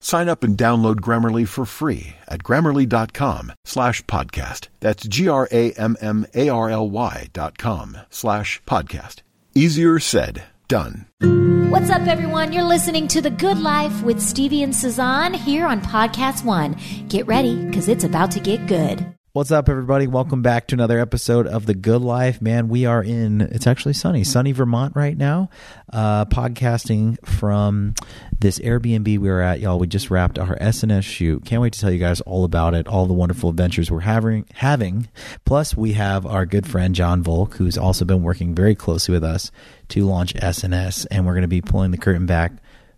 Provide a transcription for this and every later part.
Sign up and download Grammarly for free at grammarly.com slash podcast. That's G-R-A-M-M-A-R-L-Y dot com slash podcast. Easier said, done. What's up, everyone? You're listening to The Good Life with Stevie and Sazan here on PodcastOne. Get ready, because it's about to get good. What's up, everybody? Welcome back to another episode of The Good Life. Man, we are in, it's actually sunny, sunny Vermont right now, uh, podcasting from this Airbnb we were at. Y'all, we just wrapped our SNS shoot. Can't wait to tell you guys all about it, all the wonderful adventures we're having. having. Plus, we have our good friend John Volk, who's also been working very closely with us to launch SNS, and we're going to be pulling the curtain back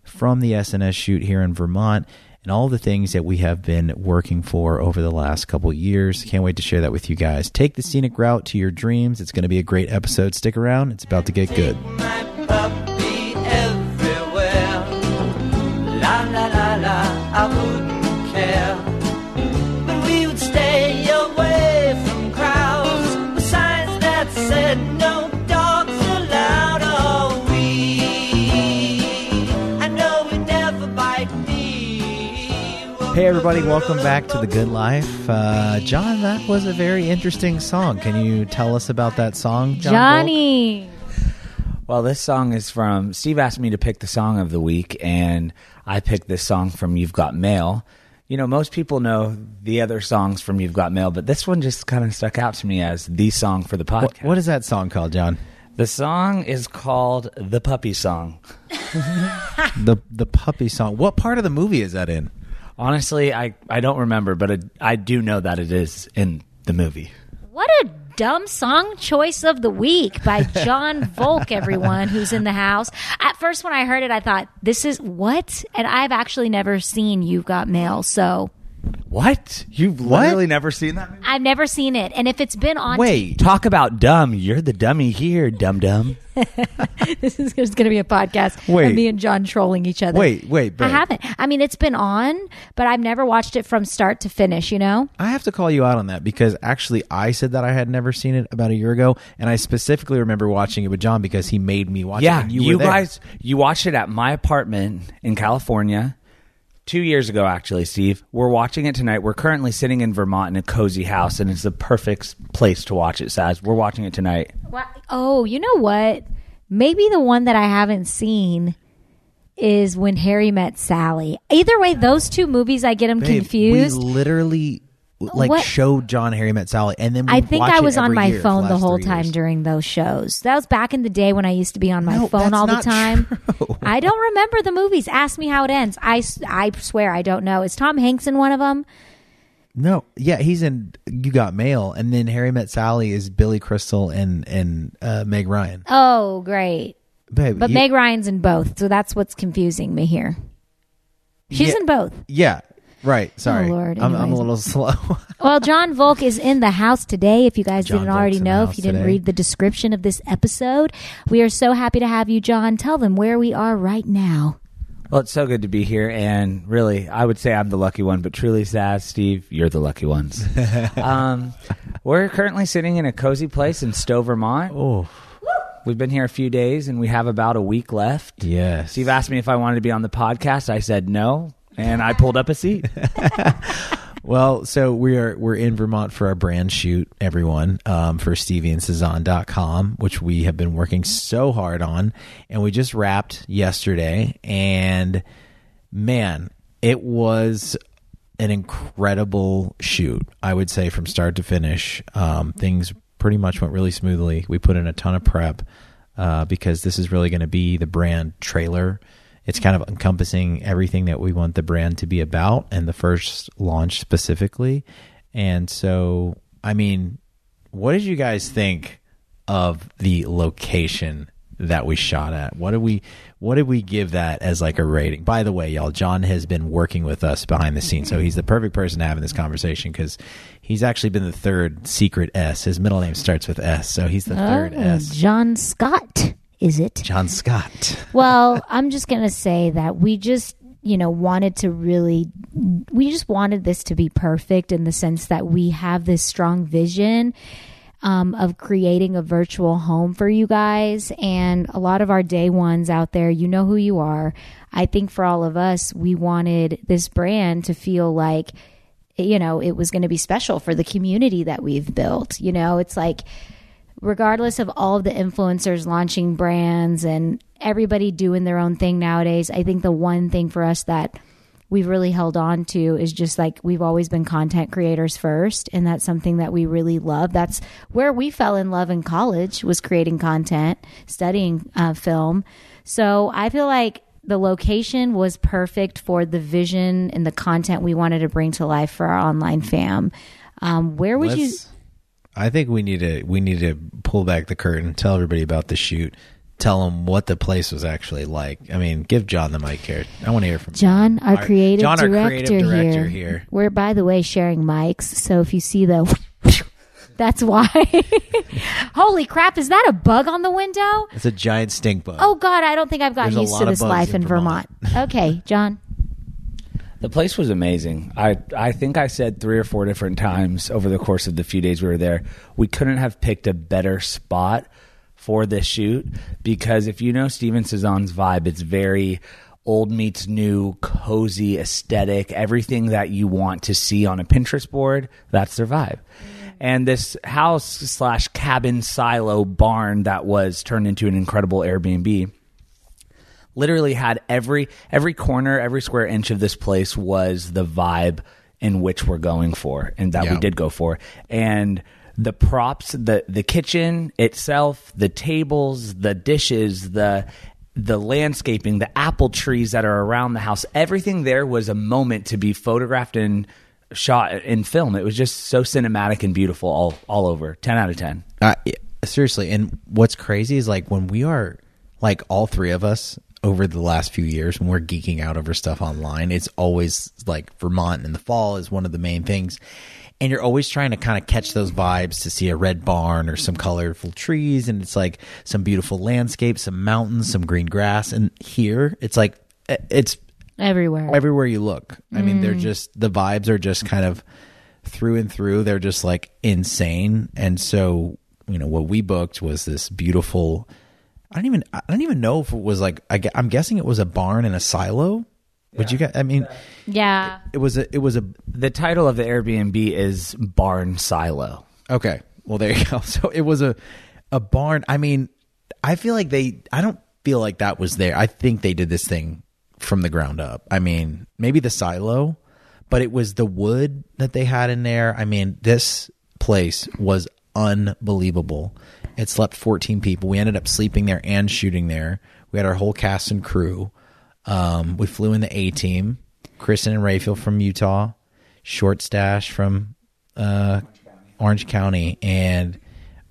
from the SNS shoot here in Vermont and all the things that we have been working for over the last couple years. Can't wait to share that with you guys. Take the scenic route to your dreams. It's going to be a great episode. Stick around, it's about to get good. Hey, everybody, welcome back to The Good Life. Uh, John, that was a very interesting song. Can you tell us about that song, John? Volk? Johnny. Well, this song is from Steve asked me to pick the song of the week, and I picked this song from You've Got Mail. You know, most people know the other songs from You've Got Mail, but this one just kind of stuck out to me as the song for the podcast. What, what is that song called, John? The song is called The Puppy Song. The the puppy song. What part of the movie is that in? Honestly, I, I don't remember, but it, I do know that it is in the movie. What a dumb song choice of the week by John Volk, everyone who's in the house. At first, when I heard it, I thought, this is what? And I've actually never seen You've Got Mail, so What? You've What? literally never seen that movie? I've never seen it. And if it's been on. Wait, Talk about dumb. You're the dummy here, dum dum. this is going to be a podcast Wait. of me and John trolling each other. wait, wait, I haven't. I mean, it's been on, but I've never watched it from start to finish, you know? I have to call you out on that because actually I said that I had never seen it about a year ago, and I specifically remember watching it with John because he made me watch yeah, it. and You, you, were there. guys, you watched it at my apartment in California two years ago, actually, Steve. We're watching it tonight. We're currently sitting in Vermont in a cozy house, and it's the perfect place to watch it, Saz. We're watching it tonight. Oh, you know what? Maybe the one that I haven't seen is When Harry Met Sally. Either way, those two movies, I get them Babe, confused. We literally like What? showed John Harry Met Sally, and then I think I was on my phone the last whole time years. during those shows. That was back in the day when I used to be on my No, phone all the time. true. I don't remember the movies. Ask me how it ends. I I swear I don't know. Is Tom Hanks in one of them? No, yeah, he's in You Got Mail, and then Harry Met Sally is Billy Crystal and and uh, Meg Ryan. Oh, great. But you- Meg Ryan's in both, so that's what's confusing me here. She's Yeah. in both. yeah, right. Sorry, Oh, Lord, I'm, I'm a little slow. Well, John Volk is in the house today. If you guys John didn't already Volk's in know, if you didn't today. read the description of this episode, we are so happy to have you, John. Tell them where we are right now. Well, it's so good to be here, and really, I would say I'm the lucky one, but truly, Saz, Steve, you're the lucky ones. um, we're currently sitting in a cozy place in Stowe, Vermont. oh, We've been here a few days, and we have about a week left. Yes. Steve asked me if I wanted to be on the podcast. I said no, and I pulled up a seat. Well, so we are we're in Vermont for our brand shoot, everyone, um, for StevieandSazan.com, which we have been working so hard on, and we just wrapped yesterday, and man, it was an incredible shoot. I would say from start to finish, um, things pretty much went really smoothly. We put in a ton of prep uh, because this is really going to be the brand trailer it's kind of encompassing everything that we want the brand to be about and the first launch specifically. And so, I mean, what did you guys think of the location that we shot at? What did we what did we give that as like a rating? By the way, y'all, John has been working with us behind the scenes, so he's the perfect person to have in this conversation because he's actually been the third secret S. His middle name starts with S, so he's the third Oh, S. John Scott, is it? John Scott. well, I'm just going to say that we just, you know, wanted to really, we just wanted this to be perfect in the sense that we have this strong vision um, of creating a virtual home for you guys. And a lot of our day ones out there, you know who you are. I think for all of us, we wanted this brand to feel like, you know, it was going to be special for the community that we've built. You know, it's like, regardless of all of the influencers launching brands and everybody doing their own thing nowadays, I think the one thing for us that we've really held on to is just like we've always been content creators first and that's something that we really love. That's where we fell in love in college was creating content studying uh, film. So i feel like the location was perfect for the vision and the content we wanted to bring to life for our online fam. Um, where would you Let's- I think we need to we need to pull back the curtain, tell everybody about the shoot, tell them what the place was actually like. I mean, give John the mic here. I want to hear from John, our, creative, John, our director, creative director here. here. We're, by the way, sharing mics. So if you see the, that's why. Holy crap! Is that a bug on the window? It's a giant stink bug. Oh God, I don't think I've gotten There's used to this life in in Vermont. okay, John. The place was amazing. I I think I said three or four different times over the course of the few days we were there, we couldn't have picked a better spot for this shoot because if you know Stevie and Sazan's vibe, it's very old meets new, cozy aesthetic, everything that you want to see on a Pinterest board, that's their vibe. And this house slash cabin silo barn that was turned into an incredible Airbnb literally had every every corner, every square inch of this place was the vibe in which we're going for and that we did go for. And the props, the the kitchen itself, the tables, the dishes, the the landscaping, the apple trees that are around the house, everything there was a moment to be photographed and shot in film. It was just so cinematic and beautiful all all over. 10 out of 10. Uh, seriously, and what's crazy is like when we are like all three of us over the last few years when we're geeking out over stuff online, it's always like Vermont in the fall is one of the main things. And you're always trying to kind of catch those vibes to see a red barn or some colorful trees and it's like some beautiful landscape, some mountains, some green grass. And here it's like it's Everywhere. everywhere you look. I mean, they're mm. just the vibes are just kind of through and through. They're just like insane. And so, you know, what we booked was this beautiful. I don't even. I don't even know if it was like. I, I'm guessing it was a barn and a silo. Would you get? I mean, yeah. it was a. It was a. The title of the Airbnb is Barn Silo. Okay. Well, there you go. So it was a a barn. I mean, I feel like they. I don't feel like that was there. I think they did this thing from the ground up. I mean, maybe the silo, but it was the wood that they had in there. I mean, this place was unbelievable. It slept 14 people. We ended up sleeping there and shooting there. We had our whole cast and crew. Um, we flew in the A team. Kristen and Rayfield from Utah, Short Stash from uh, Orange County, and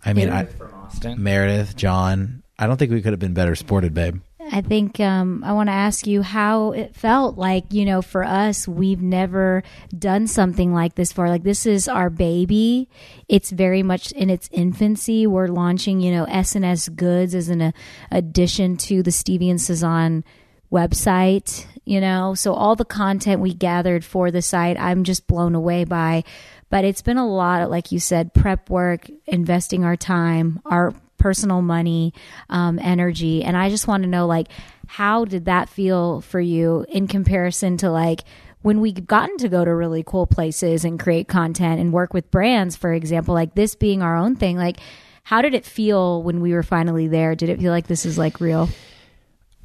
I mean, I, From Austin. Meredith, John. I don't think we could have been better sported, babe. I think um, I want to ask you how it felt like, you know, for us, we've never done something like this before. Like, this is our baby. It's very much in its infancy. We're launching, you know, S&S Goods as an uh, addition to the Stevie and Sazan website, you know. So, all the content we gathered for the site, I'm just blown away by. But it's been a lot, like you said, prep work, investing our time, our personal money, um, energy. And I just want to know, like, how did that feel for you in comparison to like when we've gotten to go to really cool places and create content and work with brands, for example, like this being our own thing, like, how did it feel when we were finally there? Did it feel like this is like real?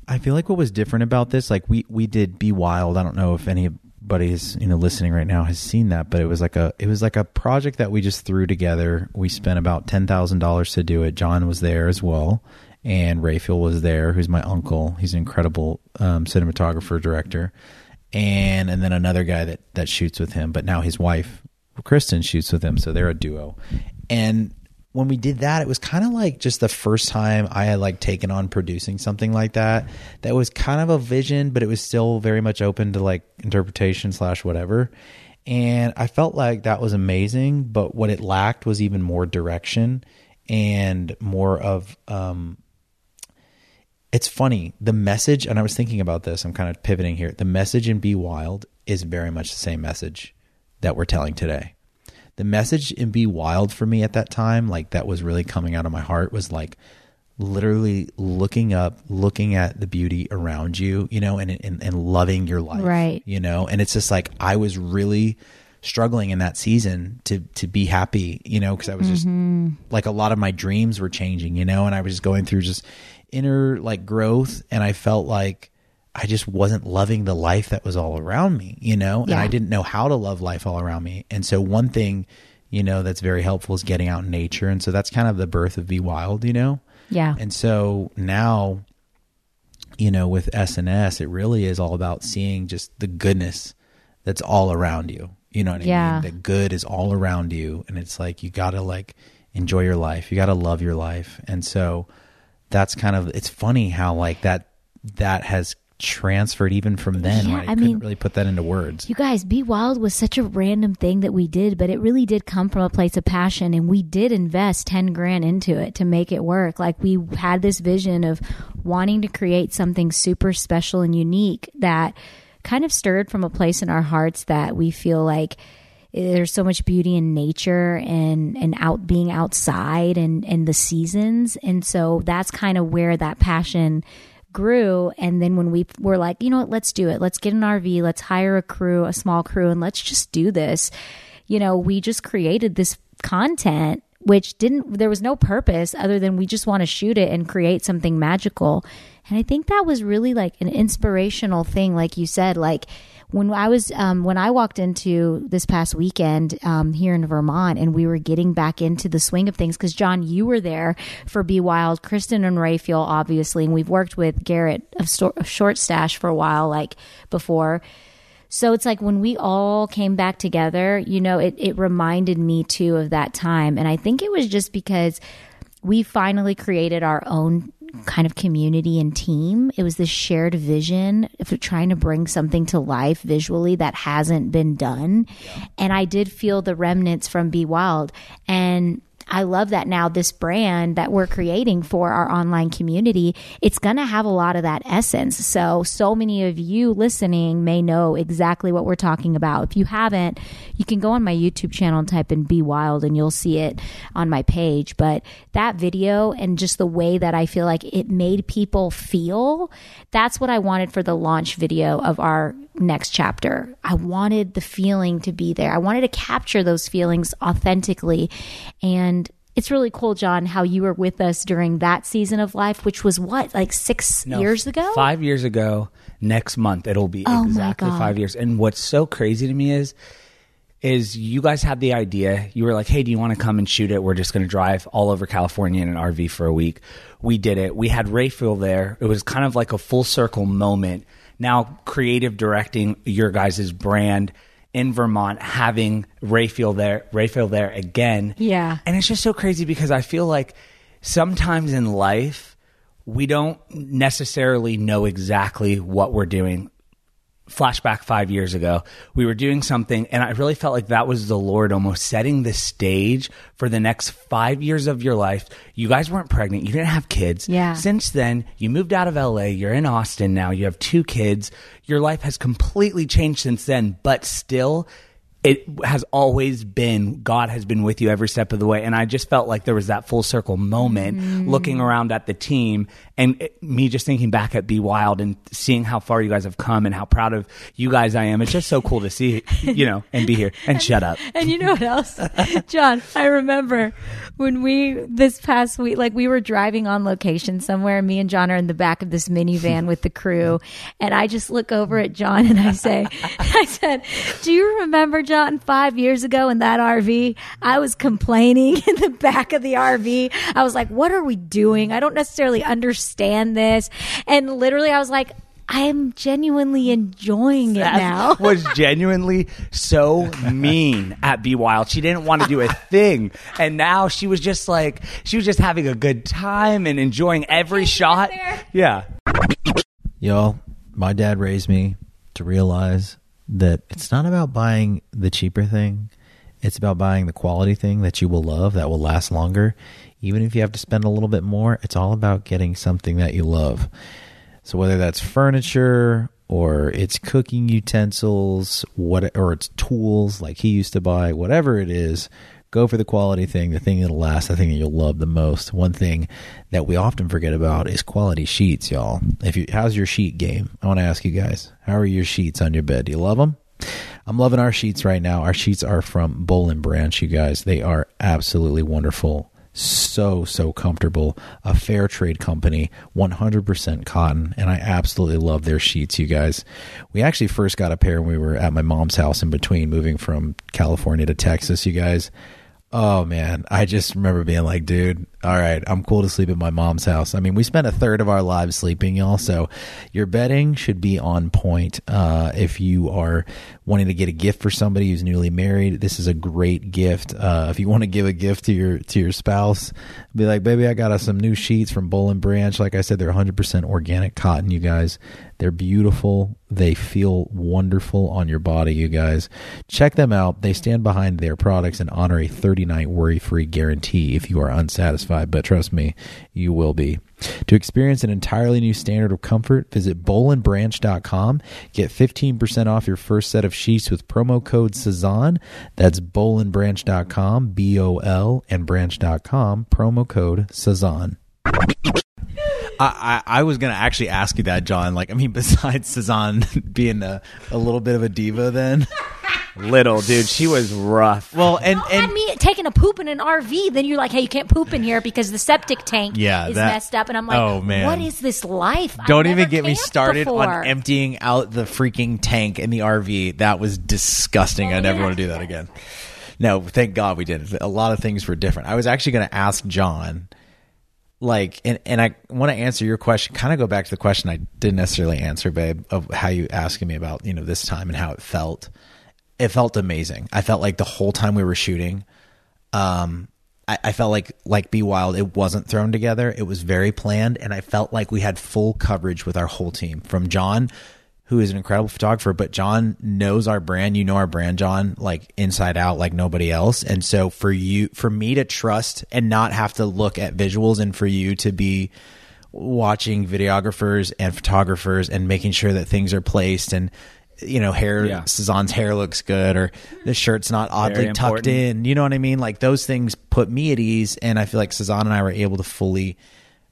I feel like what was different about this, like we we did Be Wild. I don't know if anybody you know listening right now has seen that, but it was like a it was like a project that we just threw together. We spent about ten thousand dollars to do it. John was there as well, and Raphael was there, who's my uncle. He's an incredible um, cinematographer director, and and then another guy that that shoots with him. But now his wife Kristen shoots with him, so they're a duo. And when we did that, it was kind of like just the first time I had like taken on producing something like that. That was kind of a vision, but it was still very much open to like interpretation slash whatever. And I felt like that was amazing, but what it lacked was even more direction and more of um it's funny the message and i was thinking about this i'm kind of pivoting here the message in be wild is very much the same message that we're telling today the message in Be Wild for me at that time, like that was really coming out of my heart, was like literally looking up, looking at the beauty around you, you know, and, and, and loving your life. Right. You know, and it's just like I was really struggling in that season to to be happy, you know, because I was just mm-hmm. like a lot of my dreams were changing, you know, and I was just going through just inner like growth and I felt like I just wasn't loving the life that was all around me, you know, and I didn't know how to love life all around me. And so one thing, you know, that's very helpful is getting out in nature. And so that's kind of the birth of Be Wild, you know? Yeah. And so now, you know, with SNS, it really is all about seeing just the goodness that's all around you. You know what I Yeah. mean? The good is all around you. And it's like, you got to like enjoy your life. You got to love your life. And so that's kind of, it's funny how like that, that has transferred even from then. Yeah, I, I couldn't mean- really put that into words. You guys, Be Wild was such a random thing that we did, but it really did come from a place of passion, and we did invest ten grand into it to make it work. Like we had this vision of wanting to create something super special and unique that kind of stirred from a place in our hearts that we feel like there's so much beauty in nature and and out being outside and and the seasons and so that's kind of where that passion grew and then when we were like you know what? Let's do it. Let's get an rv let's hire a crew a small crew and let's just do this. You know we just created this content which didn't there was no purpose other than we just want to shoot it and create something magical. And i think that was really like an inspirational thing like you said like when I was um, when I walked into this past weekend um, here in Vermont, and we were getting back into the swing of things because John, you were there for Be Wild, Kristen and Raphael, obviously, and we've worked with Garrett of, of Short Stash for a while, like before. So it's like when we all came back together, you know, it, it reminded me too of that time. And I think it was just because we finally created our own Mm. kind of community and team. It was this shared vision of trying to bring something to life visually that hasn't been done. And I did feel the remnants from Be Wild. And I love that now this brand that we're creating for our online community, it's going to have a lot of that essence. So, so many of you listening may know exactly what we're talking about. If you haven't, you can go on my YouTube channel and type in Be Wild and you'll see it on my page. But that video and just the way that I feel like it made people feel, that's what I wanted for the launch video of our next chapter. I wanted the feeling to be there. I wanted to capture those feelings authentically. And it's really cool, John, how you were with us during that season of life, which was what, like six No, years ago? Five years ago, next month it'll be Oh exactly five years. And what's so crazy to me is, is you guys had the idea. You were like, "Hey, do you want to come and shoot it? We're just going to drive all over California in an RV for a week." We did it. We had Rayfield there. It was kind of like a full circle moment. Now, creative directing your guys' brand in Vermont, having Rayfield there, Rayfield there again. Yeah. And it's just so crazy because I feel like sometimes in life, we don't necessarily know exactly what we're doing. Flashback five years ago, we were doing something, and I really felt like that was the Lord almost setting the stage for the next five years of your life. You guys weren't pregnant, you didn't have kids. Yeah. Since then, you moved out of LA, you're in Austin now, you have two kids. Your life has completely changed since then, but still, it has always been God has been with you every step of the way. And I just felt like there was that full circle moment mm. looking around at the team and it- me just thinking back at Be Wild and seeing how far you guys have come and how proud of you guys I am. It's just so cool to see, you know, and be here and shut up. And you know what else, John? I remember when we this past week, like we were driving on location somewhere. Me and John are in the back of this minivan with the crew, and I just look over at John and I say, "I said, do you remember John five years ago in that RV? I was complaining in the back of the RV. I was like, what are we doing? I don't necessarily understand this, and literally, I was like." I'm genuinely enjoying it now. was genuinely so mean at Be Wild. She didn't want to do a thing. And now she was just like, she was just having a good time and enjoying every shot. Yeah. Y'all, my dad raised me to realize that it's not about buying the cheaper thing. It's about buying the quality thing that you will love, that will last longer. Even if you have to spend a little bit more, it's all about getting something that you love. So whether that's furniture or it's cooking utensils, what or it's tools like he used to buy, whatever it is, go for the quality thing, the thing that'll last, the thing that you'll love the most. One thing that we often forget about is quality sheets, y'all. If you how's your sheet game? I want to ask you guys, how are your sheets on your bed? Do you love them? I'm loving our sheets right now. Our sheets are from Boll and Branch, you guys. They are absolutely wonderful so so comfortable a fair trade company 100% cotton and i absolutely love their sheets you guys we actually first got a pair when we were at my mom's house in between moving from california to texas you guys oh man. I just remember being like dude all right i'm cool to sleep at my mom's house. I mean we spent a third of our lives sleeping y'all so your bedding should be on point uh, if you are wanting to get a gift for somebody who's newly married. This is a great gift. Uh, if you want to give a gift to your to your spouse be like baby i got us some new sheets from boll and branch. Like i said they're 100% organic cotton you guys. They're beautiful. They feel wonderful on your body you guys. Check them out. They stand behind their products and honor a 30 night worry free guarantee if you are unsatisfied. But trust me you will be to experience an entirely new standard of comfort, visit bollandbranch.com. Get 15% off your first set of sheets with promo code Sazan. That's bollandbranch.com, B O L, and branch.com, promo code Sazan. I, I, I was gonna actually ask you that, John. Like, I mean, besides Sazan being a, a little bit of a diva, then Little, dude. She was rough. well, and Well, and and me taking a poop in an RV, then you're like, hey, you can't poop in here because the septic tank Yeah, is that- messed up. And I'm like, oh, man. what is this life? I've don't even get me started before. on emptying out the freaking tank in the RV. That was disgusting. Oh, I never want to do that again. No, thank God we didn't. A lot of things were different. I was actually going to ask John, like, and, and I want to answer your question, kind of go back to the question I didn't necessarily answer, babe, of how you asking me about, you know, this time and how it felt. It felt amazing. I felt like the whole time we were shooting, um, I, I felt like like Be Wild, it wasn't thrown together. It was very planned, and I felt like we had full coverage with our whole team. From John, who is an incredible photographer, but John knows our brand. You know our brand, John, like inside out, like nobody else. And so for you, for me to trust and not have to look at visuals, and for you to be watching videographers and photographers and making sure that things are placed and you know hair Yeah. Sazan's hair looks good or the shirt's not oddly tucked in you know what I mean like those things put me at ease and I feel like Sazan and I were able to fully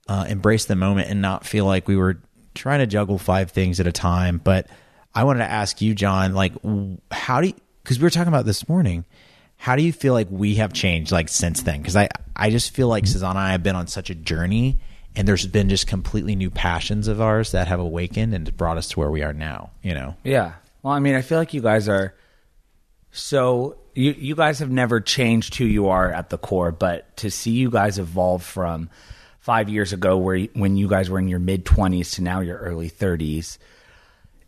uh, embrace the moment and not feel like we were trying to juggle five things at a time but I wanted to ask you John like how do you because we were talking about this morning how do you feel like we have changed like since then? Because I I just feel like mm-hmm. Sazan and I have been on such a journey and there's been just completely new passions of ours that have awakened and brought us to where we are now you know? Yeah. Well, I mean, I feel like you guys are so you you guys have never changed who you are at the core, but to see you guys evolve from five years ago, where when you guys were in your mid twenties to now your early thirties,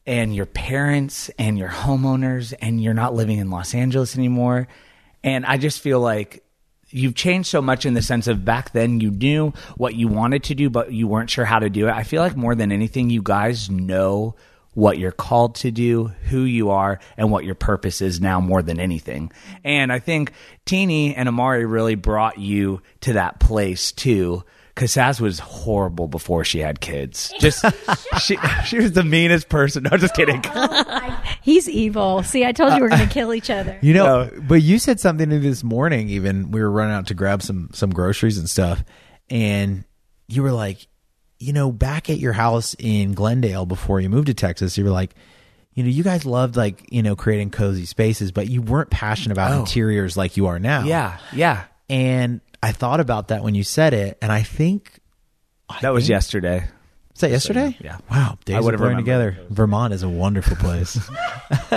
and your parents and your homeowners, and you're not living in Los Angeles anymore, and I just feel like you've changed so much in the sense of back then you knew what you wanted to do but you weren't sure how to do it. I feel like more than anything you guys know what you're called to do who you are and what your purpose is now more than anything. And i think teeny and amari really brought you to that place too Cassaz was horrible before she had kids. Just she she was the meanest person. No, just kidding. He's evil. See, I told you we are going to kill each other. You know, but you said something to me this morning. Even we were running out to grab some some groceries and stuff, and you were like, you know, back at your house in Glendale before you moved to Texas, you were like, you know, you guys loved like you know creating cozy spaces, but you weren't passionate about Oh. interiors like you are now. yeah, yeah. and I thought about that when you said it, and I think That was yesterday. was that yesterday. yeah. Wow, days I would've blurring together. Vermont is a wonderful place.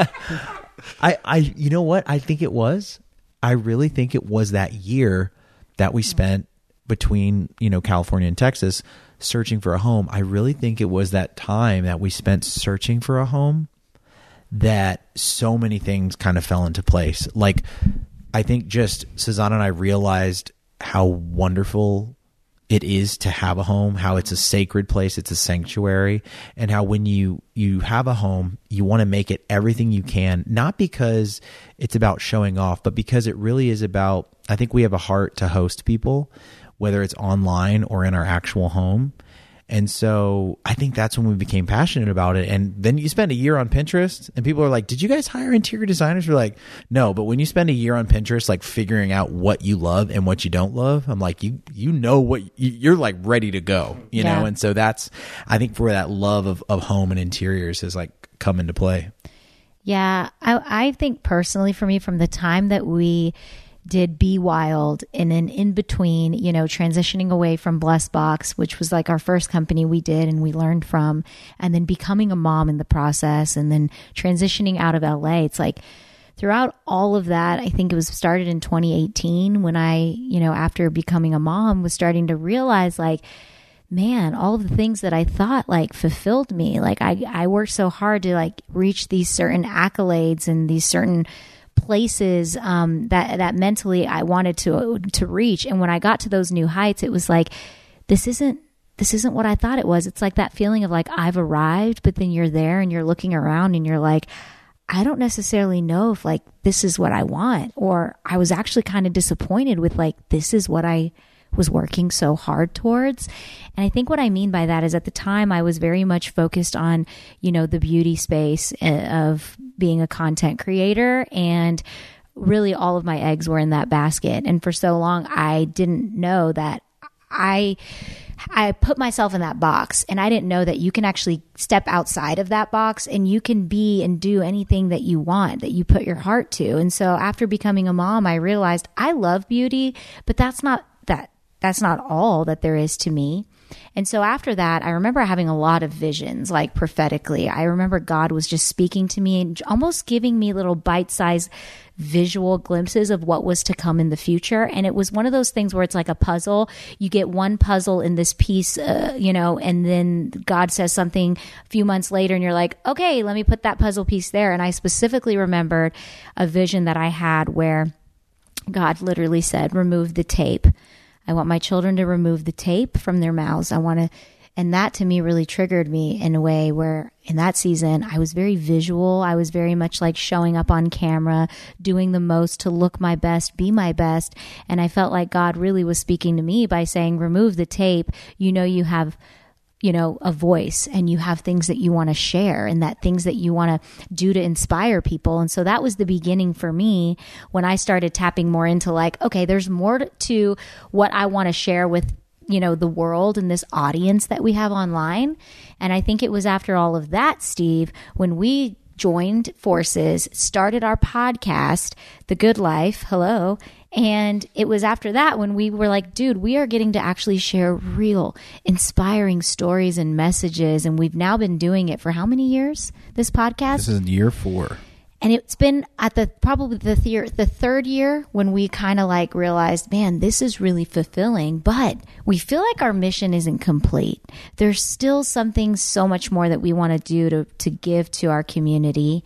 I, I, you know what? I think it was. I really think it was that year that we spent between you know California and Texas searching for a home. I really think it was that time that we spent searching for a home that so many things kind of fell into place. Like, I think just Sazan and I realized how wonderful it is to have a home, how it's a sacred place, it's a sanctuary, and how when you you have a home, you want to make it everything you can, not because it's about showing off, but because it really is about I think we have a heart to host people, whether it's online or in our actual home. And so I think that's when we became passionate about it. And then you spend a year on Pinterest and people are like, Did you guys hire interior designers? We're like, No, but when you spend a year on Pinterest, like figuring out what you love and what you don't love, I'm like, you you know what you- you're like ready to go, you Yeah. know? And so that's I think where that love of, of home and interiors has like come into play. Yeah, I, I think personally for me, from the time that we did Be Wild and then in between, you know, transitioning away from Blessed Box, which was like our first company we did and we learned from, and then becoming a mom in the process and then transitioning out of LA, it's like throughout all of that, I think it was started in 2018 when I, you know, after becoming a mom, was starting to realize like, man, all of the things that I thought like fulfilled me. Like I, I worked so hard to like reach these certain accolades and these certain places um, that that mentally I wanted to to reach. And when I got to those new heights, it was like this isn't this isn't what I thought it was. It's like that feeling of like I've arrived, but then you're there and you're looking around and you're like. I don't necessarily know if like this is what I want or I was actually kind of disappointed with like this is what I was working so hard towards. And I think what I mean by that is at the time I was very much focused on, you know, the beauty space uh, of being a content creator and really all of my eggs were in that basket. And for so long I didn't know that I I put myself in that box and I didn't know that you can actually step outside of that box and you can be and do anything that you want that you put your heart to. And so after becoming a mom, I realized I love beauty, but that's not that that's not all that there is to me. And so after that, I remember having a lot of visions, like prophetically. I remember God was just speaking to me and almost giving me little bite sized visual glimpses of what was to come in the future. And it was one of those things where it's like a puzzle. You get one puzzle in this piece, uh, you know, and then God says something a few months later, and you're like, okay, let me put that puzzle piece there. And I specifically remembered a vision that I had where God literally said, remove the tape. I want my children to remove the tape from their mouths. I want to, and that to me really triggered me in a way where in that season I was very visual. I was very much like showing up on camera, doing the most to look my best, be my best. And I felt like God really was speaking to me by saying, remove the tape. You know, you have you know, a voice and you have things that you want to share and that things that you want to do to inspire people. And so that was the beginning for me when I started tapping more into like, okay, there's more to what I want to share with you know the world and this audience that we have online and i think it was after all of that steve when we joined forces started our podcast the good life hello and it was after that when we were like, dude, we are getting to actually share real, inspiring stories and messages. And we've now been doing it for how many years? This podcast? This is year four. and it's been at the probably the thir- the third year when we kind of like realized, man, this is really fulfilling, but we feel like our mission isn't complete. There's still something so much more that we want to do to to give to our community.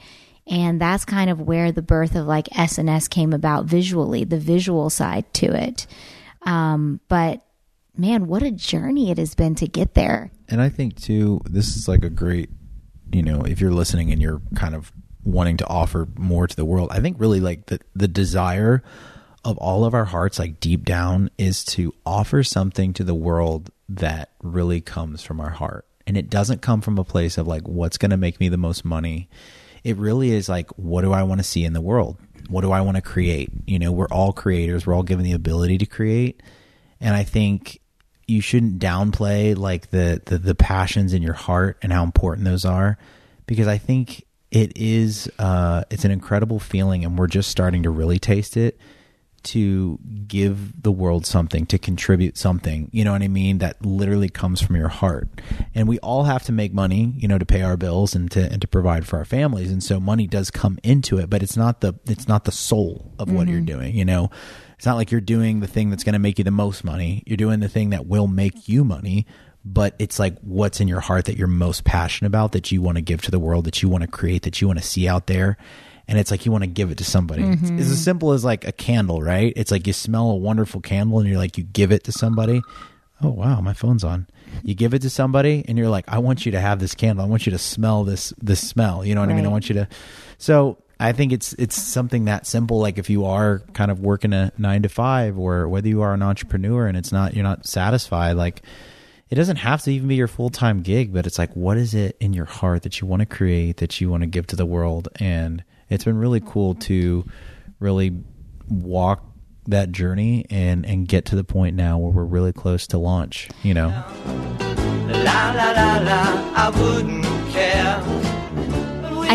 And that's kind of where the birth of like SNS came about visually, the visual side to it. Um, but man, what a journey it has been to get there. And I think too, this is like a great, you know, if you're listening and you're kind of wanting to offer more to the world, I think really like the the desire of all of our hearts, like deep down, is to offer something to the world that really comes from our heart. And it doesn't come from a place of like, what's going to make me the most money. It really is like, what do I want to see in the world? What do I want to create? You know, we're all creators, we're all given the ability to create. And I think you shouldn't downplay like the, the, the passions in your heart and how important those are because I think it is uh, it's an incredible feeling and we're just starting to really taste it to give the world something to contribute something you know what i mean that literally comes from your heart. And we all have to make money you know to pay our bills and to and to provide for our families. And so money does come into it but it's not the it's not the soul of what you're mm-hmm. doing you know? It's not like you're doing the thing that's going to make you the most money. You're doing the thing that will make you money but it's like what's in your heart that you're most passionate about that you want to give to the world that you want to create that you want to see out there and it's like you want to give it to somebody. It's, it's as mm-hmm. simple as like a candle right? It's like you smell a wonderful candle and you're like you give it to somebody. Oh wow my phone's on. You give it to somebody and you're like i want you to have this candle. I want you to smell this this smell. You know what i mean? I want you to so i think it's it's something that simple like if you are kind of working a nine to five or whether you are an entrepreneur and it's not you're not satisfied like it doesn't have to even be your full-time gig but it's like what is it in your heart that you want to create that you want to give to the world? And it's been really cool to really walk that journey and and get to the point now where we're really close to launch you know? I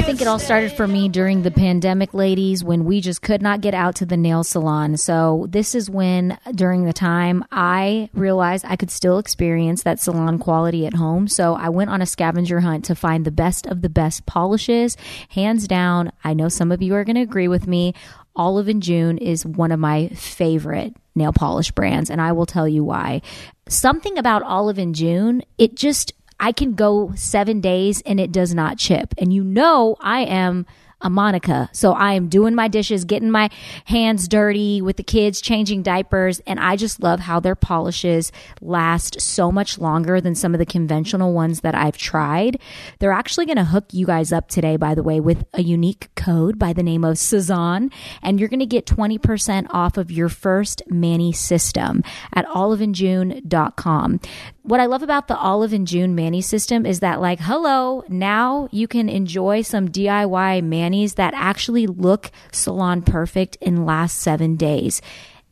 think it all started for me during the pandemic, ladies, when we just could not get out to the nail salon. So, this is when, during the time, I realized I could still experience that salon quality at home. So, I went on a scavenger hunt to find the best of the best polishes. Hands down, I know some of you are going to agree with me. Olive and June is one of my favorite nail polish brands, and I will tell you why. Something about Olive and June, it just I can go seven days and it does not chip. And you know, I am a Monica. So I am doing my dishes, getting my hands dirty with the kids, changing diapers. And I just love how their polishes last so much longer than some of the conventional ones that I've tried. They're actually going to hook you guys up today, by the way, with a unique code by the name of Sazan. And you're going to get 20% off of your first mani system at oliveandjune.com. What I love about the Olive and June mani system is that, like, hello, now you can enjoy some DIY manis that actually look salon perfect and last seven days.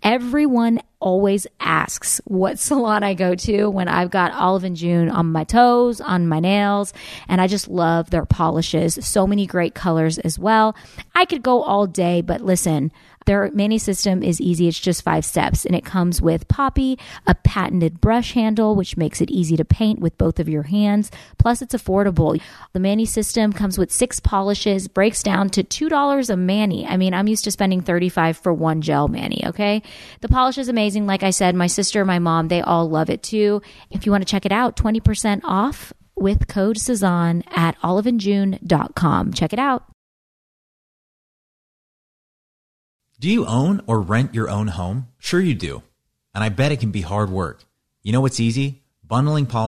Everyone always asks what salon I go to when I've got Olive and June on my toes, on my nails, and I just love their polishes. So many great colors as well. I could go all day, but listen, their mani system is easy. It's just five steps and it comes with Poppy, a patented brush handle, which makes it easy to paint with both of your hands. Plus, it's affordable. The mani system comes with six polishes, breaks down to $2 a mani. I mean, I'm used to spending 35 for one gel mani, okay? The polish is amazing. Like I said, my sister, my mom, they all love it too. If you want to check it out, 20% off with code Sazan at oliveandjune.com. Check it out. Do you own or rent your own home? Sure you do. And I bet it can be hard work. You know what's easy? Bundling pol-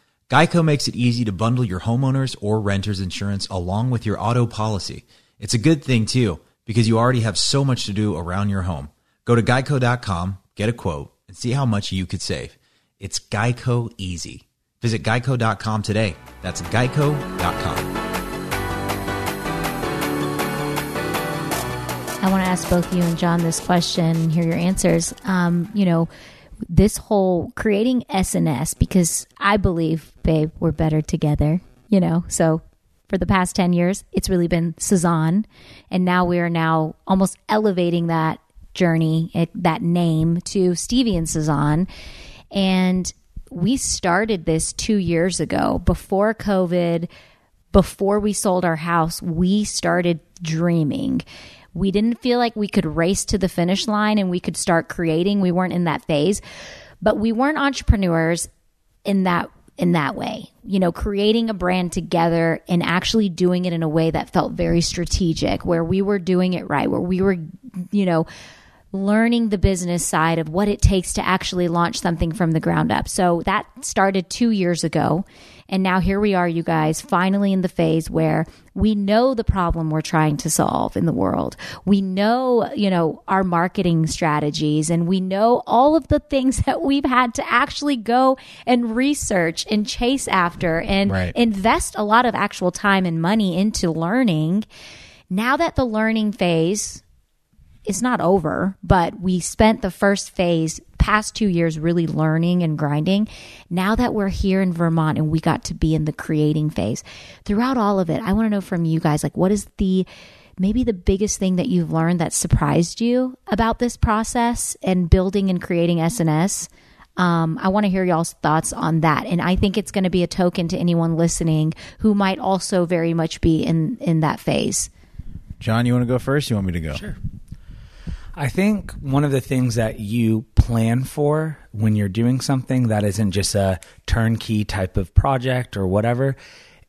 Geico makes it easy to bundle your homeowners or renters insurance along with your auto policy. It's a good thing too, because you already have so much to do around your home. Go to geico.com, get a quote, and see how much you could save. It's Geico easy. Visit geico.com today. That's geico.com. I want to ask both you and John this question and hear your answers. Um, you know, this whole creating SNS because I believe, babe, we're better together. You know, so for the past ten years, it's really been Sazan, and now we are now almost elevating that journey, it, that name to Stevie and Sazan, and we started this two years ago before COVID before we sold our house, we started dreaming. We didn't feel like we could race to the finish line and we could start creating. We weren't in that phase, but we weren't entrepreneurs in that in that way. You know, creating a brand together and actually doing it in a way that felt very strategic, where we were doing it right, where we were, you know, learning the business side of what it takes to actually launch something from the ground up. So that started two years ago. And now here we are, you guys, finally in the phase where we know the problem we're trying to solve in the world. We know, you know, our marketing strategies and we know all of the things that we've had to actually go and research and chase after and Right. invest a lot of actual time and money into learning. Now that the learning phase it's not over, but we spent the first phase, past two years, really learning and grinding. Now that we're here in Vermont and we got to be in the creating phase, throughout all of it, I want to know from you guys, like, what is the maybe the biggest thing that you've learned that surprised you about this process and building and creating SNS? Um, I want to hear y'all's thoughts on that, and I think it's going to be a token to anyone listening who might also very much be in in that phase. John, you want to go first? You want me to go? Sure. I think one of the things that you plan for when you're doing something that isn't just a turnkey type of project or whatever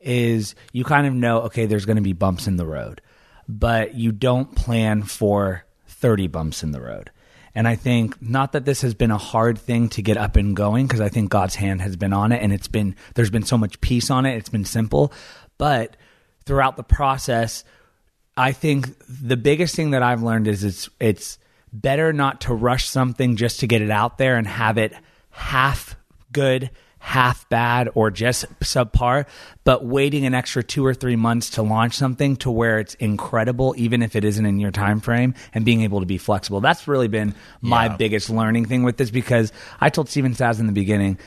is you kind of know, okay, there's going to be bumps in the road, but you don't plan for 30 bumps in the road. And I think not that this has been a hard thing to get up and going because I think God's hand has been on it and it's been, there's been so much peace on it. It's been simple. But throughout the process, I think the biggest thing that I've learned is it's it's better not to rush something just to get it out there and have it half good, half bad, or just subpar, but waiting an extra two or three months to launch something to where it's incredible, even if it isn't in your time frame, and being able to be flexible. That's really been my Yeah. biggest learning thing with this because I told Steven Saz in the beginning,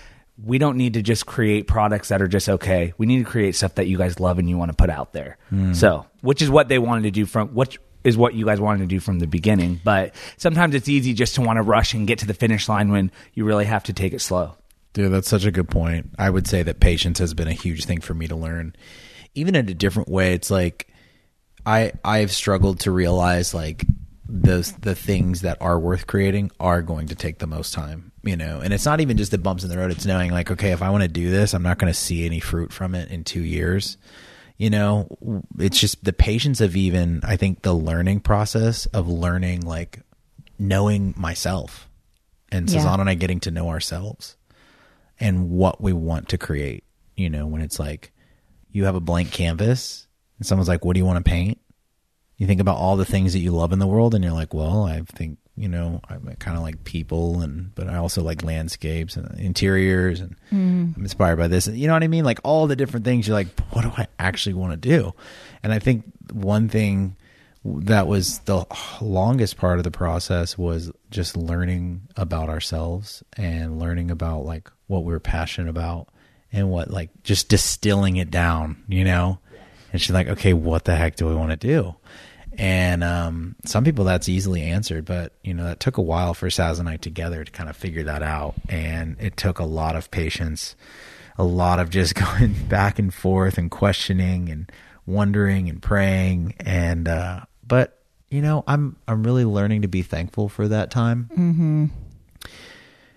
we don't need to just create products that are just okay. We need to create stuff that you guys love and you want to put out there. Hmm. So, which is what they wanted to do from which is what you guys wanted to do from the beginning. But sometimes it's easy just to want to rush and get to the finish line when you really have to take it slow. Dude, that's such a good point. I would say that patience has been a huge thing for me to learn. Even in a different way, it's like I I've struggled to realize like those the things that are worth creating are going to take the most time, you know. And it's not even just the bumps in the road, it's knowing like okay, if I want to do this, I'm not going to see any fruit from it in 2 years. You know, it's just the patience of even I think the learning process of learning like knowing myself and Yeah. Susanna and I getting to know ourselves and what we want to create. You know, when it's like you have a blank canvas and someone's like, What do you want to paint? You think about all the things that you love in the world and you're like, Well, I think, you know, I kind of like people and but I also like landscapes and interiors and mm. I'm inspired by this. You know what I mean? Like all the different things you're like, what do I actually want to do? And I think one thing that was the longest part of the process was just learning about ourselves and learning about like what we are passionate about and what like just distilling it down, you know? And she's like, okay, what the heck do we want to do? And um, some people that's easily answered, but you know that took a while for Saz and I together to kind of figure that out, and it took a lot of patience, a lot of just going back and forth and questioning and wondering and praying, and uh, but you know I'm I'm really learning to be thankful for that time. Mm-hmm.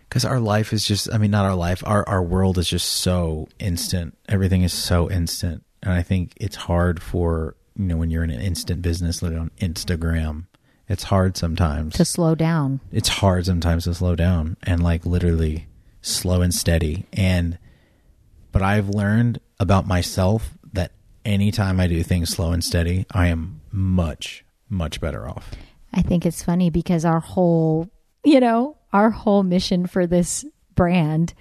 Because our life is just, I mean, not our life, our, our world is just so instant. Everything is so instant. And I think it's hard for, you know, when you're in an instant business, like on Instagram, it's hard sometimes. To slow down. it's hard sometimes to slow down and like literally slow and steady. And, but I've learned about myself that anytime I do things slow and steady, I am much, much better off. I think it's funny because our whole, you know, our whole mission for this brand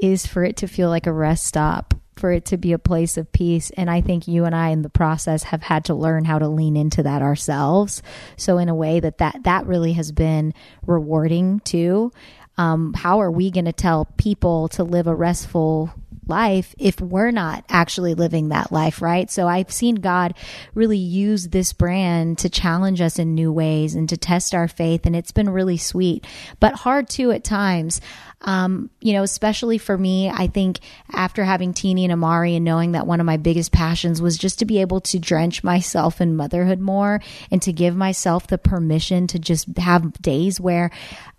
is for it to feel like a rest stop, for it to be a place of peace. And I think you and I in the process have had to learn how to lean into that ourselves. So in a way that that, that really has been rewarding too. Um, how are we going to tell people to live a restful life if we're not actually living that life, right? So I've seen God really use this brand to challenge us in new ways and to test our faith, and it's been really sweet, but hard too at times. Um, you know, especially for me, I think after having Teeny and Amari and knowing that one of my biggest passions was just to be able to drench myself in motherhood more and to give myself the permission to just have days where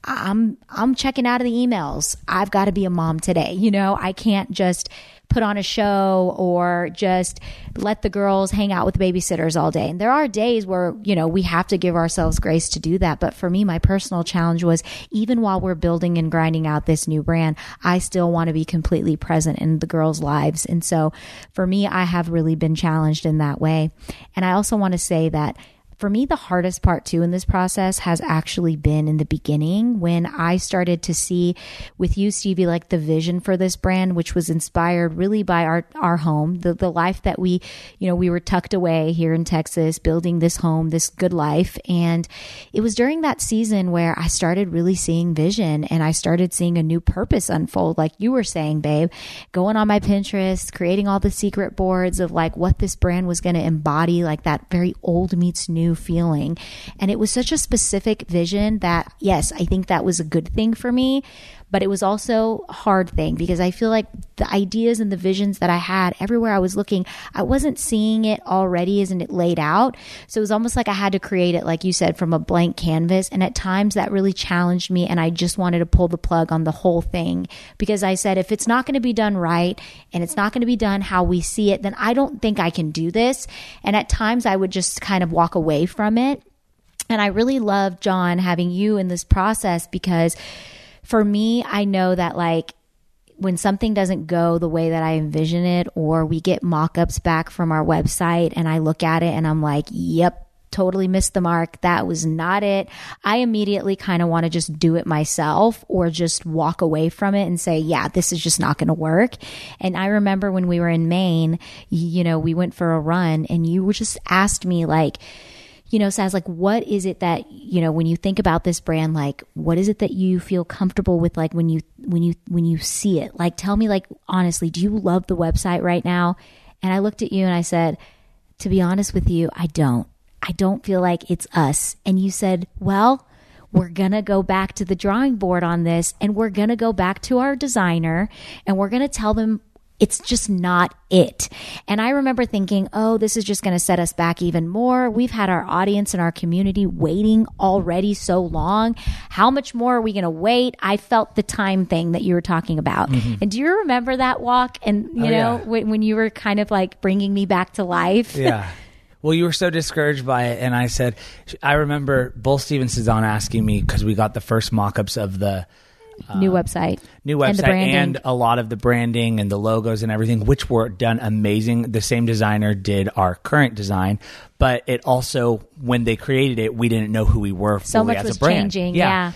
I'm I'm checking out of the emails. I've got to be a mom today. You know, I can't just put on a show or just let the girls hang out with babysitters all day. And there are days where, you know, we have to give ourselves grace to do that. But for me, my personal challenge was even while we're building and grinding out this new brand, I still want to be completely present in the girls' lives. And so for me, I have really been challenged in that way. And I also want to say that for me, the hardest part too in this process has actually been in the beginning when I started to see with you, Stevie, like the vision for this brand, which was inspired really by our, our home, the, the life that we, you know, we were tucked away here in Texas, building this home, this good life. And it was during that season where I started really seeing vision and I started seeing a new purpose unfold, like you were saying, babe, going on my Pinterest, creating all the secret boards of like what this brand was going to embody, like that very old meets new feeling. And it was such a specific vision that, yes, I think that was a good thing for me, but it was also a hard thing because I feel like the ideas and the visions that I had everywhere I was looking, I wasn't seeing it already, isn't it laid out? So it was almost like I had to create it, like you said, from a blank canvas. And at times that really challenged me. And I just wanted to pull the plug on the whole thing because I said, if it's not going to be done right and it's not going to be done how we see it, then I don't think I can do this. And at times I would just kind of walk away from it. And I really love, John, having you in this process because for me, I know that like when something doesn't go the way that I envision it, or we get mock ups back from our website and I look at it and I'm like, yep, totally missed the mark. That was not it. I immediately kind of want to just do it myself or just walk away from it and say, yeah, this is just not going to work. And I remember when we were in Maine, you know, we went for a run and you just asked me like, you know, Saz, like, what is it that, you know, when you think about this brand, like, what is it that you feel comfortable with, like, when you, when you, when you see it? Like, tell me, like, honestly, do you love the website right now? And I looked at you and I said, to be honest with you, I don't. I don't feel like it's us. And you said, well, we're going to go back to the drawing board on this and we're going to go back to our designer and we're going to tell them it's just not it. And I remember thinking, oh, this is just going to set us back even more. We've had our audience and our community waiting already so long. How much more are we going to wait? I felt the time thing that you were talking about. Mm-hmm. And do you remember that walk? And, you Oh, know, yeah. when, when you were kind of like bringing me back to life? yeah. Well, you were so discouraged by it, and I said, I remember both Steve and Sazan asking me because we got the first mock-ups of the new uh, website. new website branding. and, a lot of the branding and the logos and everything, which were done amazing. The same designer did our current design, but it also when they created it, we didn't know who we were. So much as was a brand. changing, yeah.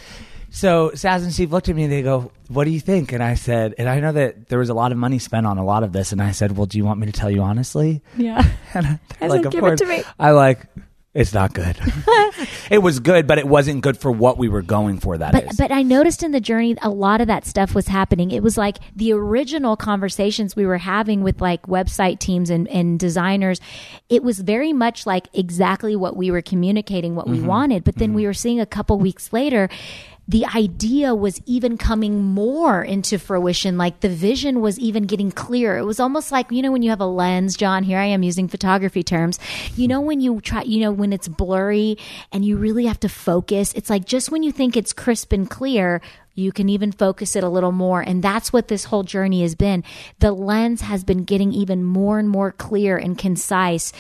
So Saz and Steve looked at me and they go, "What do you think?" And I said, and I know that there was a lot of money spent on a lot of this, and I said, "Well, do you want me to tell you honestly?" Yeah. And I, I like, said, of "Give it to me." I like. It's not good. it was good, but it wasn't good for what we were going for. That But but I noticed in the journey a lot of that stuff was happening. It was like the original conversations we were having with like website teams and, and designers. It was very much like exactly what we were communicating, what we mm-hmm. wanted. But then mm-hmm. we were seeing a couple weeks later. The idea was even coming more into fruition. Like the vision was even getting clearer. It was almost like, you know, when you have a lens, John, here I am using photography terms. You know, when you try, you know, when it's blurry and you really have to focus, it's like just when you think it's crisp and clear, you can even focus it a little more. And that's what this whole journey has been. The lens has been getting even more and more clear and concise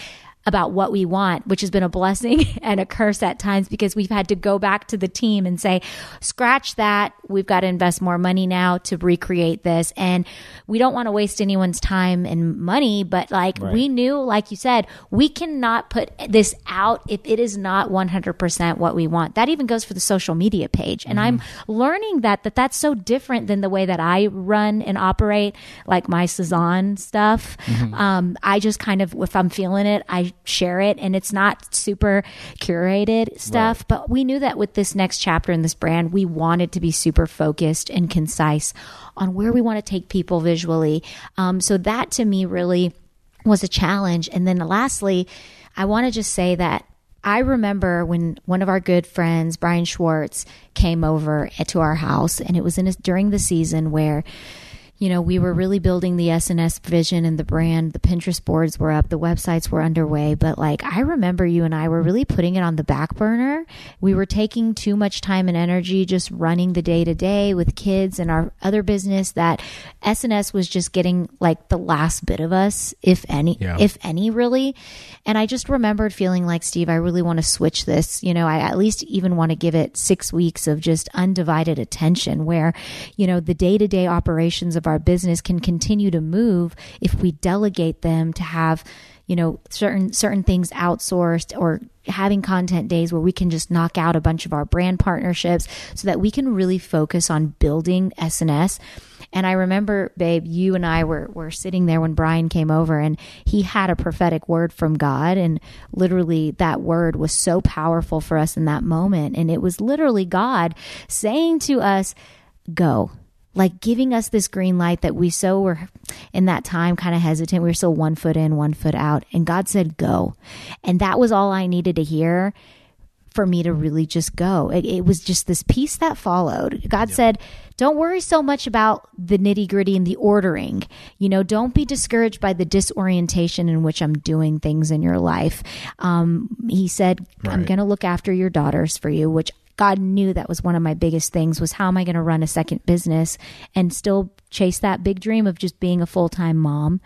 about what we want, which has been a blessing and a curse at times because we've had to go back to the team and say, scratch that. We've got to invest more money now to recreate this. And we don't want to waste anyone's time and money, but like we knew, like you said, we cannot put this out if it is not 100% what we want. That even goes for the social media page. And I'm learning that, that that's so different than the way that I run and operate, like my Sazan stuff. Um, I just kind of, if I'm feeling it, I share it and it's not super curated stuff. But we knew that with this next chapter in this brand, we wanted to be super focused and concise on where we want to take people visually. Um, so that to me really was a challenge. And then lastly, I want to just say that I remember when one of our good friends, Brian Schwartz, came over to our house, and it was in a, during the season where you know, we were really building the SNS vision and the brand. The Pinterest boards were up, the websites were underway. But like, I remember you and I were really putting it on the back burner. We were taking too much time and energy just running the day to day with kids and our other business that SNS was just getting like the last bit of us, if any, Yeah. if any, really. And I just remembered feeling like, Steve, I really want to switch this. You know, I at least even want to give it six weeks of just undivided attention where, you know, the day to day operations of our business can continue to move if we delegate them to have, you know, certain, certain things outsourced or having content days where we can just knock out a bunch of our brand partnerships so that we can really focus on building SNS. And I remember, babe, you and I were, were sitting there when Brian came over and he had a prophetic word from God. And literally, that word was so powerful for us in that moment. And it was literally God saying to us, Go. Like giving us this green light that we so were in that time kind of hesitant. We were still one foot in, one foot out. And God said, Go. And that was all I needed to hear for me to really just go. It, it was just this piece that followed. God said, Don't worry so much about the nitty gritty and the ordering. You know, don't be discouraged by the disorientation in which I'm doing things in your life. Um, he said, I'm going to look after your daughters for you, which God knew that was one of my biggest things was how am I going to run a second business and still chase that big dream of just being a full-time mom.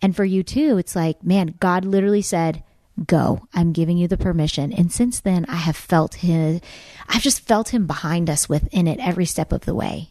And for you too, it's like, man, God literally said, go. I'm giving you the permission. And since then, I have felt him, I've just felt him behind us within it every step of the way.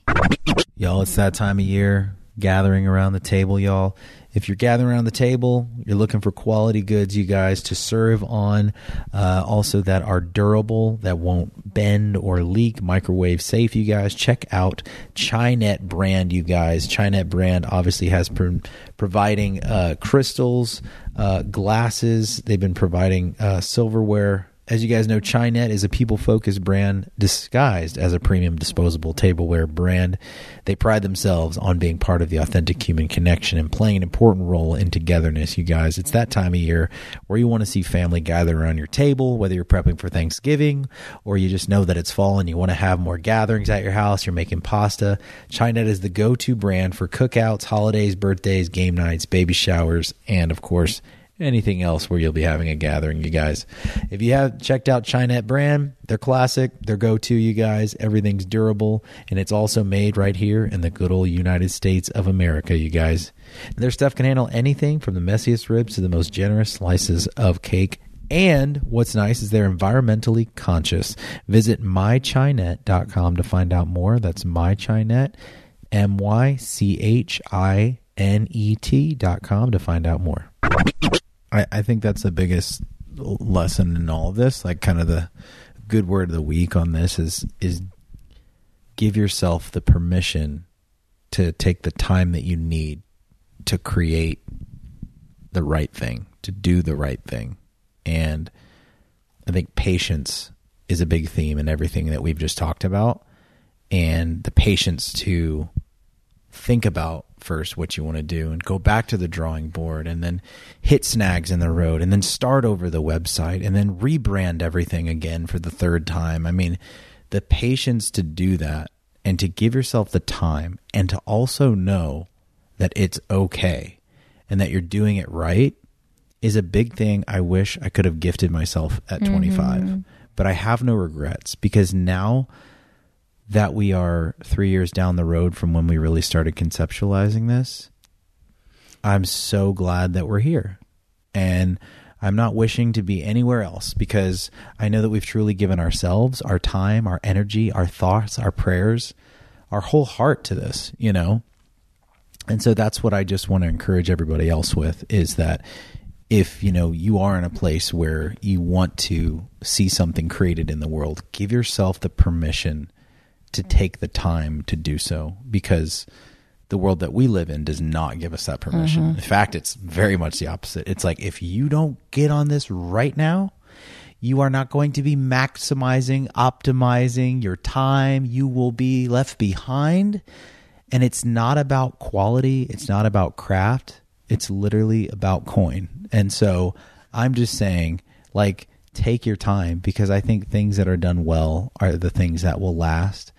Y'all, it's that time of year gathering around the table, y'all. If you're gathering around the table, you're looking for quality goods, you guys, to serve on, uh, also that are durable, that won't bend or leak, microwave safe, you guys. Check out Chinet brand, you guys. Chinet brand obviously has pro- providing uh, crystals, uh, glasses. They've been providing uh, silverware as you guys know, Chinet is a people focused brand disguised as a premium disposable tableware brand. They pride themselves on being part of the authentic human connection and playing an important role in togetherness, you guys. It's that time of year where you want to see family gather around your table, whether you're prepping for Thanksgiving or you just know that it's fall and you want to have more gatherings at your house, you're making pasta. Chinet is the go to brand for cookouts, holidays, birthdays, game nights, baby showers, and of course, anything else where you'll be having a gathering, you guys. If you have checked out Chinet brand, they're classic, they're go to, you guys. Everything's durable, and it's also made right here in the good old United States of America, you guys. And their stuff can handle anything from the messiest ribs to the most generous slices of cake. And what's nice is they're environmentally conscious. Visit mychinet.com to find out more. That's mychinet, M Y C H I N E T dot com to find out more. I, I think that's the biggest lesson in all of this. Like, kind of the good word of the week on this is is give yourself the permission to take the time that you need to create the right thing, to do the right thing, and I think patience is a big theme in everything that we've just talked about, and the patience to think about first what you want to do and go back to the drawing board and then hit snags in the road and then start over the website and then rebrand everything again for the third time. I mean, the patience to do that and to give yourself the time and to also know that it's okay and that you're doing it right is a big thing I wish I could have gifted myself at mm-hmm. 25. But I have no regrets because now that we are three years down the road from when we really started conceptualizing this, I'm so glad that we're here. And I'm not wishing to be anywhere else because I know that we've truly given ourselves, our time, our energy, our thoughts, our prayers, our whole heart to this, you know? And so that's what I just want to encourage everybody else with is that if, you know, you are in a place where you want to see something created in the world, give yourself the permission to take the time to do so because the world that we live in does not give us that permission. Mm-hmm. In fact, it's very much the opposite. It's like if you don't get on this right now, you are not going to be maximizing, optimizing your time. You will be left behind. And it's not about quality, it's not about craft. It's literally about coin. And so I'm just saying, like, take your time because I think things that are done well are the things that will last.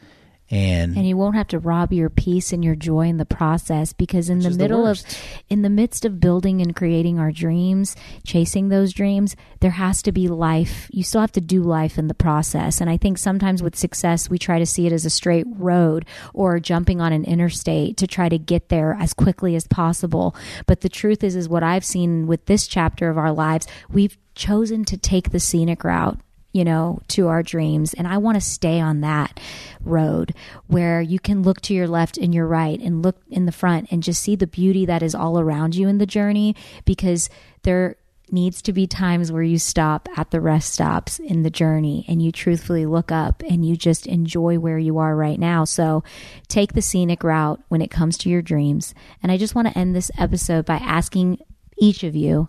And, and you won't have to rob your peace and your joy in the process because in the is the middle of in the midst of building and creating our dreams chasing those dreams there has to be life. You still have to do life in the process. And i think sometimes with success we try to see it as a straight road or jumping on an interstate to try to get there as quickly as possible. But the truth is is what i've seen with this chapter of our lives we've chosen to take the scenic route you know, to our dreams. And I want to stay on that road where you can look to your left and your right and look in the front and just see the beauty that is all around you in the journey because there needs to be times where you stop at the rest stops in the journey and you truthfully look up and you just enjoy where you are right now. So take the scenic route when it comes to your dreams. And I just want to end this episode by asking each of you,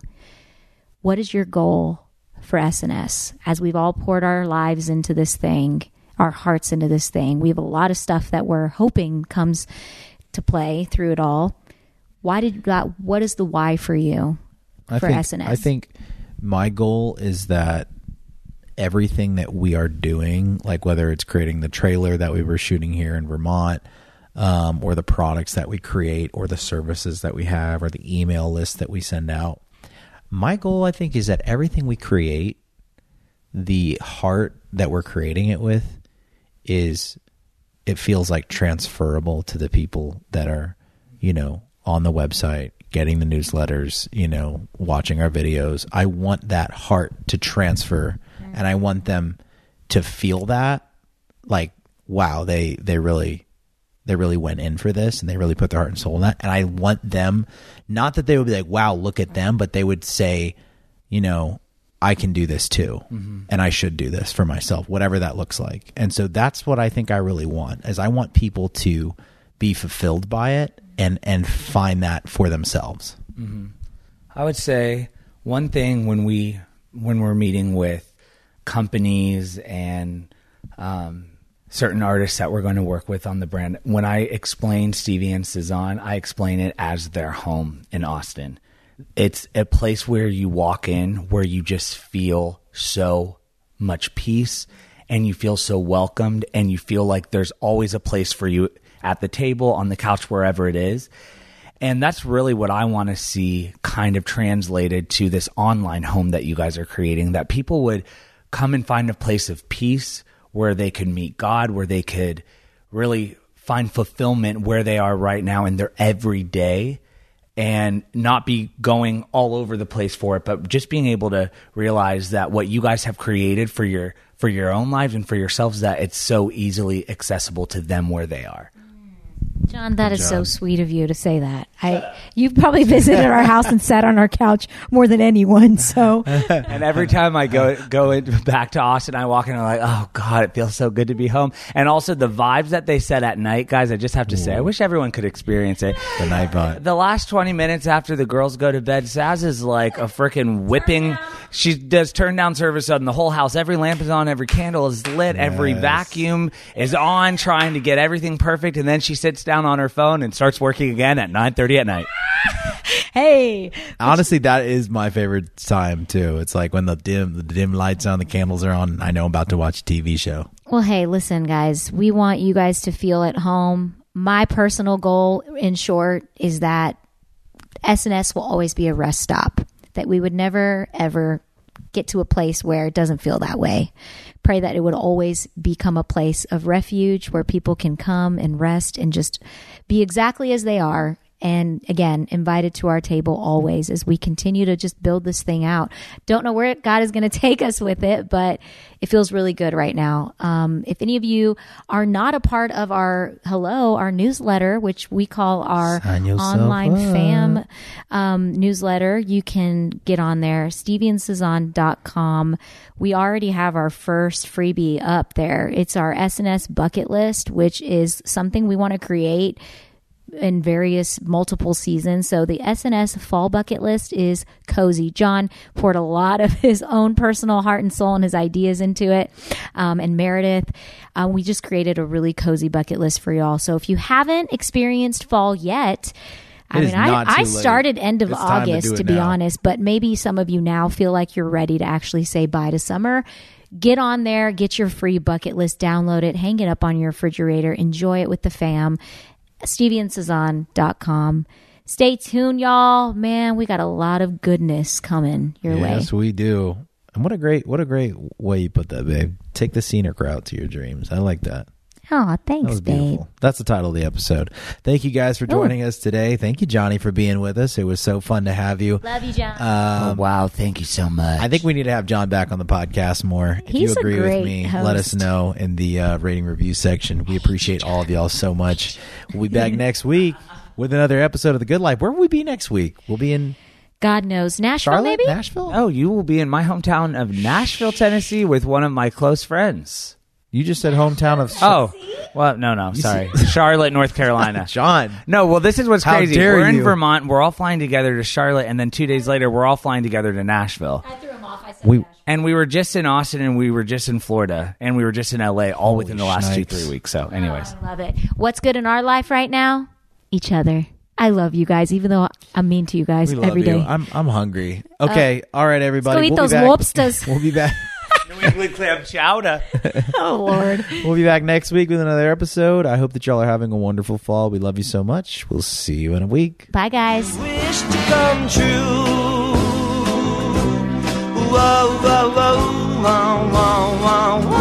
what is your goal for SNS as we've all poured our lives into this thing, our hearts into this thing. We have a lot of stuff that we're hoping comes to play through it all. Why did that? What is the why for you I for think, SNS? I think my goal is that everything that we are doing, like whether it's creating the trailer that we were shooting here in Vermont, um, or the products that we create, or the services that we have, or the email list that we send out, my goal, I think, is that everything we create, the heart that we're creating it with, is it feels like transferable to the people that are, you know, on the website, getting the newsletters, you know, watching our videos. I want that heart to transfer and I want them to feel that like wow, they they really they really went in for this and they really put their heart and soul in that. And I want them not that they would be like, wow, look at them, but they would say, you know, I can do this too. And I should do this for myself, whatever that looks like. And so that's what I think I really want is I want people to be fulfilled by it and and find that for themselves. I would say one thing when we when we're meeting with companies and um, certain artists that we're going to work with on the brand, when I explain Stevie and Sazan, I explain it as their home in Austin. It's a place where you walk in where you just feel so much peace and you feel so welcomed and you feel like there's always a place for you at the table, on the couch, wherever it is. And that's really what I want to see kind of translated to this online home that you guys are creating that people would come and find a place of peace where they could meet God, where they could really find fulfillment where they are right now in their everyday and not be going all over the place for it, but just being able to realize that what you guys have created for your for your own lives and for yourselves that it's so easily accessible to them where they are. John, that is so sweet of you to say that. I you've probably visited our house and sat on our couch more than anyone. So and every time I go go in, back to Austin, I walk in and I'm like, oh god, it feels so good to be home. And also the vibes that they set at night, guys. I just have to say, I wish everyone could experience it. The night vibe. The last twenty minutes after the girls go to bed, Saz is like a freaking whipping. She does turn down service on the whole house. Every lamp is on, every candle is lit, every Yes. vacuum is on, trying to get everything perfect. And then she sits down on her phone and starts working again at nine thirty at night. hey, Honestly, that is my favorite time too. It's like when the dim the dim lights on, the candles are on. I know I'm about to watch a TV show. Well, hey, listen, guys, we want you guys to feel at home. My personal goal, in short, is that SNS will always be a rest stop, that we would never, ever get to a place where it doesn't feel that way. Pray that it would always become a place of refuge where people can come and rest and just be exactly as they are. And again, invited to our table always as we continue to just build this thing out. Don't know where God is going to take us with it, but it feels really good right now. Um, if any of you are not a part of our hello, our newsletter, which we call our online up. fam um, newsletter, you can get on there, stevieandsazan.com. We already have our first freebie up there. It's our SNS bucket list, which is something we want to create in various multiple seasons. So the SNS fall bucket list is cozy. John poured a lot of his own personal heart and soul and his ideas into it. Um, and Meredith, uh, we just created a really cozy bucket list for y'all. So if you haven't experienced fall yet, I It mean, I, I started end of It's time to August to, be now. honest, but maybe some of you now feel like you're ready to actually say bye to summer. Get on there, get your free bucket list, download it, hang it up on your refrigerator, enjoy it with the fam. StevieandSazan.com. Stay tuned, y'all. Man, we got a lot of goodness coming your way. Yes, we do. And what a great what a great way you put that, babe. Take the scenic route to your dreams. I like that. Oh, That thanks, was babe. That's the title of the episode. Thank you guys for joining us today. Thank you, Johnny, for being with us. It was so fun to have you. Love you, John. oh, wow. Thank you so much. I think we need to have John back on the podcast more. If He's you a agree with great me, let us know in the uh, rating review section. We appreciate all of y'all so much. We'll be back next week with another episode of The Good Life. Where will we be next week? We'll be in God knows. Nashville, Charlotte, maybe? Nashville. Oh, you will be in my hometown of Nashville, Tennessee with one of my close friends. You just said hometown of Oh, well, no, no, sorry. Charlotte, North Carolina. John. No, well, this is what's How crazy. dare We're in you. Vermont. We're all flying together to Charlotte, and then two days later, we're all flying together to Nashville. I threw him off. I said We And we were just in Austin, and we were just in Florida, and we were just in LA, all within the last two, snipes. three weeks. So, anyways. I love it. What's good in our life right now? Each other. I love you guys, even though I'm mean to you guys we love every you. day. I'm I'm hungry. Okay, all right, everybody. Uh, go eat we'll be those back- lobsters. We'll be back. New England clam chowder. oh Lord. We'll be back next week with another episode. I hope that y'all are having a wonderful fall. We love you so much. We'll see you in a week. Bye guys. wish to come true. Whoa, whoa, whoa, whoa, whoa, whoa, whoa,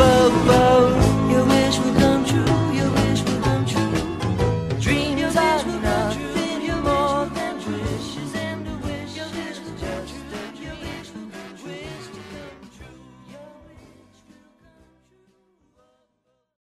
Wish to